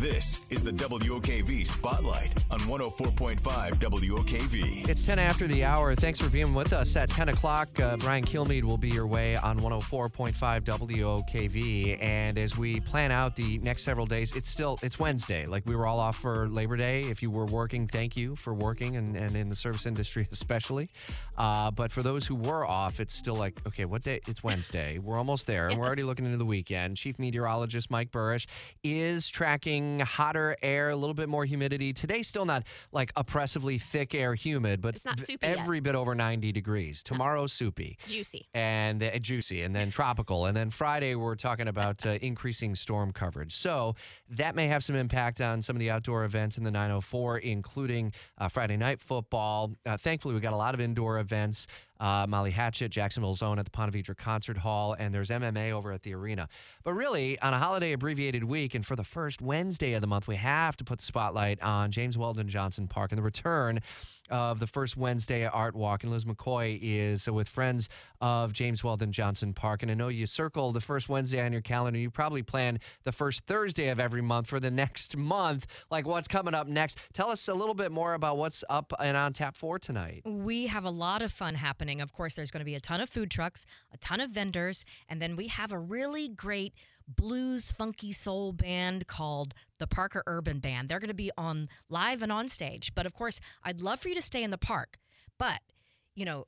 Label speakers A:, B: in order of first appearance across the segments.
A: This is the WOKV Spotlight on 104.5 WOKV.
B: It's 10 after the hour. Thanks for being with us at 10 o'clock. Uh, Brian Kilmeade will be your way on 104.5 WOKV. And as we plan out the next several days, it's still, it's Wednesday. Like we were all off for Labor Day. If you were working, thank you for working and, and in the service industry especially. Uh, but for those who were off, it's still like, okay, what day? It's Wednesday. We're almost there. And we're already looking into the weekend. Chief Meteorologist Mike Buresh is tracking hotter air, a little bit more humidity. Today, still not like oppressively thick air humid, but
C: It's not
B: v-
C: soupy yet.
B: every bit over 90 degrees. Tomorrow, soupy
C: Juicy.
B: and uh, juicy, and then tropical. And then Friday, we're talking about uh, increasing storm coverage. So that may have some impact on some of the outdoor events in the 904, including uh, Friday night football. Uh, thankfully, we got a lot of indoor events. Uh, Molly Hatchet, Jacksonville's own at the Ponte Vedra Concert Hall, and there's MMA over at the arena. But really, on a holiday abbreviated week, and for the first Wednesday of the month, we have to put the spotlight on James Weldon Johnson Park and the return of the first Wednesday at Art Walk. And Liz McCoy is uh, with friends of James Weldon Johnson Park. And I know you circle the first Wednesday on your calendar. You probably plan the first Thursday of every month for the next month, like what's coming up next. Tell us a little bit more about what's up and on tap for tonight.
D: We have a lot of fun happening. Of course, there's going to be a ton of food trucks, a ton of vendors, and then we have a really great blues funky soul band called the Parker Urban Band. They're going to be on live and on stage. But of course, I'd love for you to stay in the park. But, you know,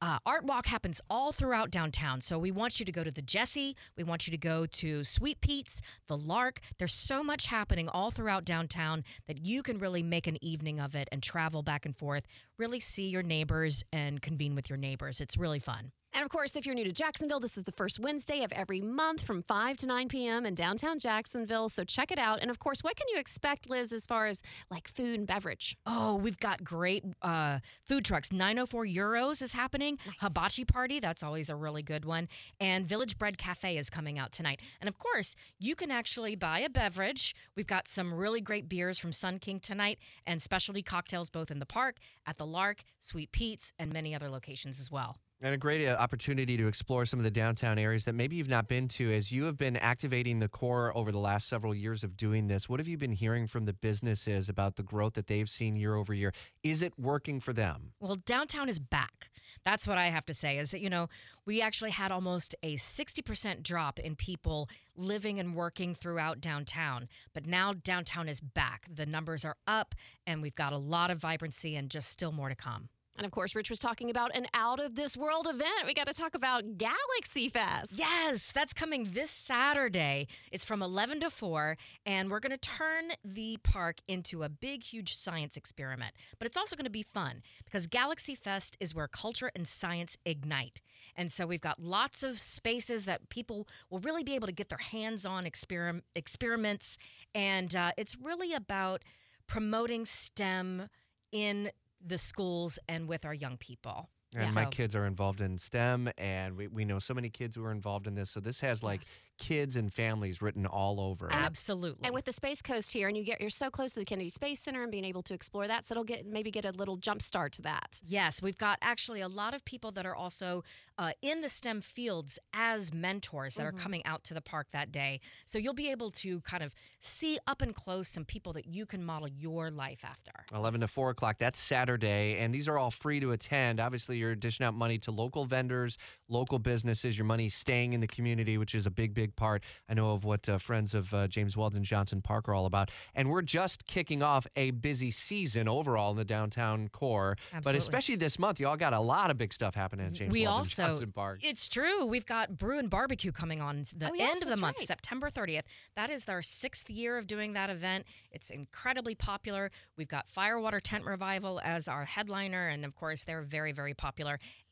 D: uh, Art Walk happens all throughout downtown. So we want you to go to the Jessie. We want you to go to Sweet Pete's, the Lark. There's so much happening all throughout downtown that you can really make an evening of it and travel back and forth, really see your neighbors and convene with your neighbors. It's really fun.
C: And of course, if you're new to Jacksonville, this is the first Wednesday of every month from 5 to 9 p.m. in downtown Jacksonville. So check it out. And of course, what can you expect, Liz, as far as like food and beverage?
D: Oh, we've got great uh, food trucks. 904 Gyros is happening. Hibachi Party, that's always a really good one. And Village Bread Cafe is coming out tonight. And of course, you can actually buy a beverage. We've got some really great beers from Sun King tonight and specialty cocktails both in the park, at the Lark, Sweet Pete's, and many other locations as well.
B: And a great uh, opportunity to explore some of the downtown areas that maybe you've not been to as you have been activating the core over the last several years of doing this. What have you been hearing from the businesses about the growth that they've seen year over year? Is it working for them?
D: Well, downtown is back. That's what I have to say is that, you know, we actually had almost a 60% drop in people living and working throughout downtown. But now downtown is back. The numbers are up, and we've got a lot of vibrancy and just still more to come.
C: And of course, Rich was talking about an out of this world event. We got to talk about Galaxy Fest.
D: Yes, that's coming this Saturday. It's from 11 to 4, and we're going to turn the park into a big, huge science experiment. But it's also going to be fun because Galaxy Fest is where culture and science ignite. And so we've got lots of spaces that people will really be able to get their hands on experim- experiments. And uh, it's really about promoting STEM in the schools and with our young people.
B: And
D: So-
B: my kids are involved in STEM, and we, we know so many kids who are involved in this. So this has like kids and families written all over.
D: Absolutely.
C: And with the Space Coast here, and you get you're so close to the Kennedy Space Center and being able to explore that, so it'll get maybe get a little jump start to that.
D: Yes, we've got actually a lot of people that are also uh, in the STEM fields as mentors that are coming out to the park that day. So you'll be able to kind of see up and close some people that you can model your life after.
B: 11 to 4 o'clock. That's Saturday. And these are all free to attend. Obviously, you're dishing out money to local vendors, local businesses. Your money staying in the community, which is a big, big part. I know of what uh, friends of uh, James Weldon Johnson Park are all about. And we're just kicking off a busy season overall in the downtown core. But especially this month, y'all got a lot of big stuff happening at James
D: we
B: Weldon
D: also
B: Johnson Park.
D: it's true we've got brew and barbecue coming on the
C: Oh, yes,
D: end of the month
C: right.
D: september 30th that is our sixth year of doing that event it's incredibly popular we've got firewater tent revival as our headliner and of course they're very very popular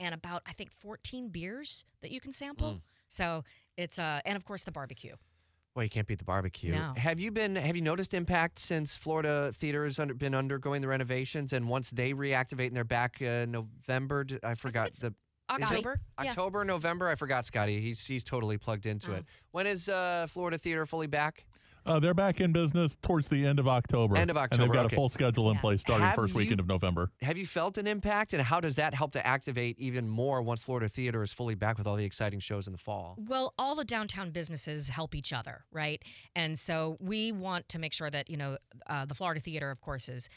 D: and about i think 14 beers that you can sample
B: Mm.
D: so it's uh and of course the barbecue
B: Well, you can't beat the barbecue.
D: No.
B: Have you been? Have you noticed impact since Florida theater has under, been undergoing the renovations, and once they reactivate and they're back uh, November? I forgot
D: it's
B: the
D: october yeah.
B: October, November. I forgot Scotty. He's he's totally plugged into
D: Oh.
B: it. When is uh, Florida theater fully back?
E: Uh, they're back in business towards the end of October.
B: End of
E: And they've got
B: okay.
E: a full schedule in
D: Yeah.
E: place starting
B: Have
E: first
B: you-
E: weekend of November.
B: Have you felt an impact, and how does that help to activate even more once Florida Theater is fully back with all the exciting shows in the fall?
D: Well, all the downtown businesses help each other, right? And so we want to make sure that, you know, uh, the Florida Theater, of course, is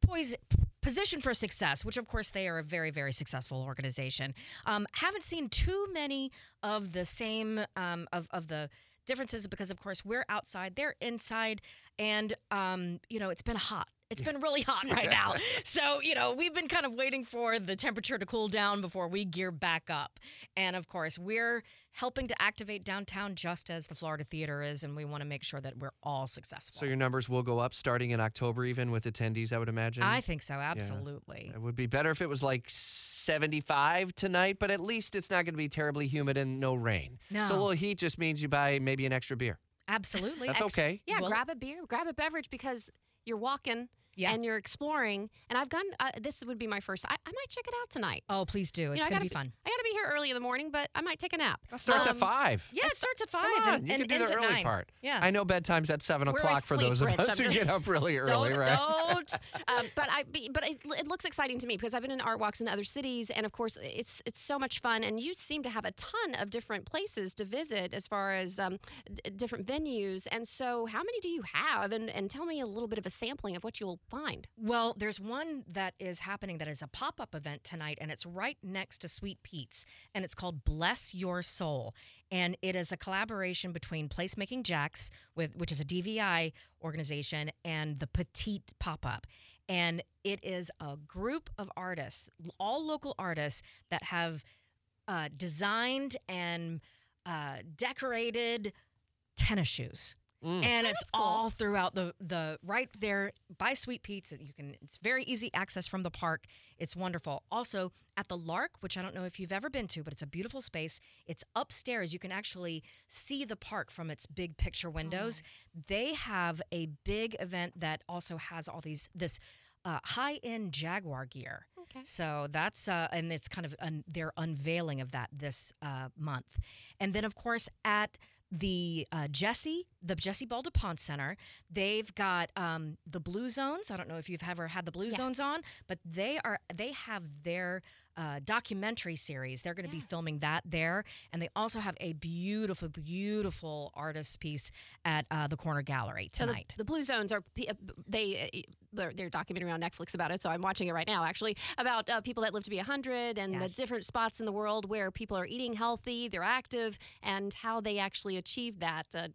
D: poised. Positioned for success, which of course they are a very, very successful organization. Um, haven't seen too many of the same um, of of the differences because, of course, we're outside, they're inside, and um, you know it's been hot. It's been really hot right now. So, you know, we've been kind of waiting for the temperature to cool down before we gear back up. And of course, we're helping to activate downtown just as the Florida Theater is, and we want to make sure that we're all successful.
B: So your numbers will go up starting in October, even with attendees, I would imagine.
D: I think so, absolutely.
B: It would be better if it was like 75 tonight, but at least it's not going to be terribly humid and no rain.
D: No.
B: So a little heat just means you buy maybe an extra beer.
D: Absolutely.
B: That's
C: Ex-
B: okay.
C: Yeah,
D: Well-
C: grab a beer, grab a beverage because you're walking
D: Yeah.
C: and you're exploring. And I've gone. Uh, this would be my first. I, I might check it out tonight.
D: Oh, please do.
C: You
D: It's
C: know,
D: going to be fun.
C: I got to be here early in the morning, but I might take a nap.
B: It starts at
C: Um,
B: 5.
D: Yeah, it starts at
B: Come
D: 5
B: on,
D: and,
B: you
D: and
B: can do
D: ends
B: the
D: at
B: early
D: 9.
B: part.
D: Yeah.
B: I know bedtime's at 7
C: We're
B: o'clock for
C: asleep,
B: those of
C: Rich.
B: us
C: I'm
B: who
C: just-
B: get up really early,
C: don't,
B: right?
C: Don't. um, but I, but it, it looks exciting to me because I've been in art walks in other cities, and of course, it's it's so much fun. And you seem to have a ton of different places to visit as far as um, d- different venues. And so, how many do you have? And and tell me a little bit of a sampling of what you'll find.
D: Well, there's one that is happening that is a pop up event tonight, and it's right next to Sweet Pete's, and it's called Bless Your Soul. And it is a collaboration between Placemaking Jacks, with which is a DVI organization, and the Petite Pop Up. And it is a group of artists, all local artists, that have uh, designed and uh, decorated tennis shoes
B: Mm.
D: and
C: Oh,
D: it's
C: cool.
D: all throughout the the right there by Sweet Pete's. You can it's very easy access from the park. It's wonderful. Also at the Lark, which I don't know if you've ever been to, but it's a beautiful space. It's upstairs. You can actually see the park from its big picture windows. They have a big event that also has all these this uh, high end Jaguar gear.
C: Okay.
D: So that's uh, and it's kind of un- their unveiling of that this uh, month, and then of course at the uh, Jessie, the Jessie Ball duPont Center, they've got um, the Blue Zones. I don't know if you've ever had the Blue Zones on, but they are they have their uh, documentary series. They're going to be filming that there, and they also have a beautiful, beautiful artist piece at uh, the Corner Gallery
C: So the,
D: tonight.
C: the Blue Zones are uh, they uh, they're, they're documentary on Netflix about it. So I'm watching it right now, actually, about uh, people that live to be 100 and
D: Yes.
C: the different spots in the world where people are eating healthy, they're active, and how they actually achieve that. Uh,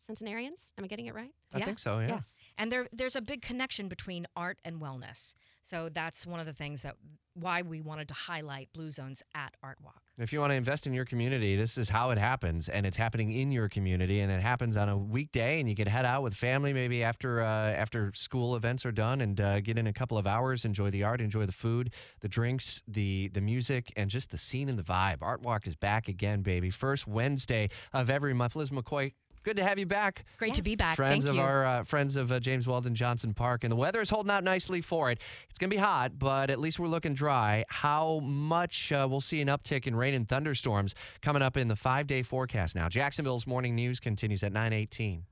C: centenarians, am I getting it right?
B: I
D: Yeah.
B: think so, yeah.
C: Yes.
D: And there there's a big connection between art and wellness. So that's one of the things that why we wanted to highlight Blue Zones at Art Walk.
B: If you want to invest in your community, this is how it happens, and it's happening in your community, and it happens on a weekday, and you can head out with family maybe after uh, after school events are done, and uh, get in a couple of hours, enjoy the art, enjoy the food, the drinks, the the music, and just the scene and the vibe. Art Walk is back again, baby. First Wednesday of every month. Liz McCoy, good to have you back.
D: Great to be back.
B: Friends
D: Thank
B: of
D: you.
B: our uh, friends of uh, James Weldon Johnson Park, and the weather is holding out nicely for it. It's going to be hot, but at least we're looking dry. How much uh, we'll see an uptick in rain and thunderstorms coming up in the five-day forecast now. Jacksonville's morning news continues at 9:18.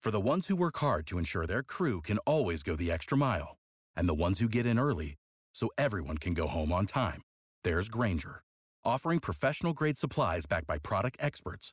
F: For the ones who work hard to ensure their crew can always go the extra mile, and the ones who get in early so everyone can go home on time, there's Grainger, offering professional grade supplies backed by product experts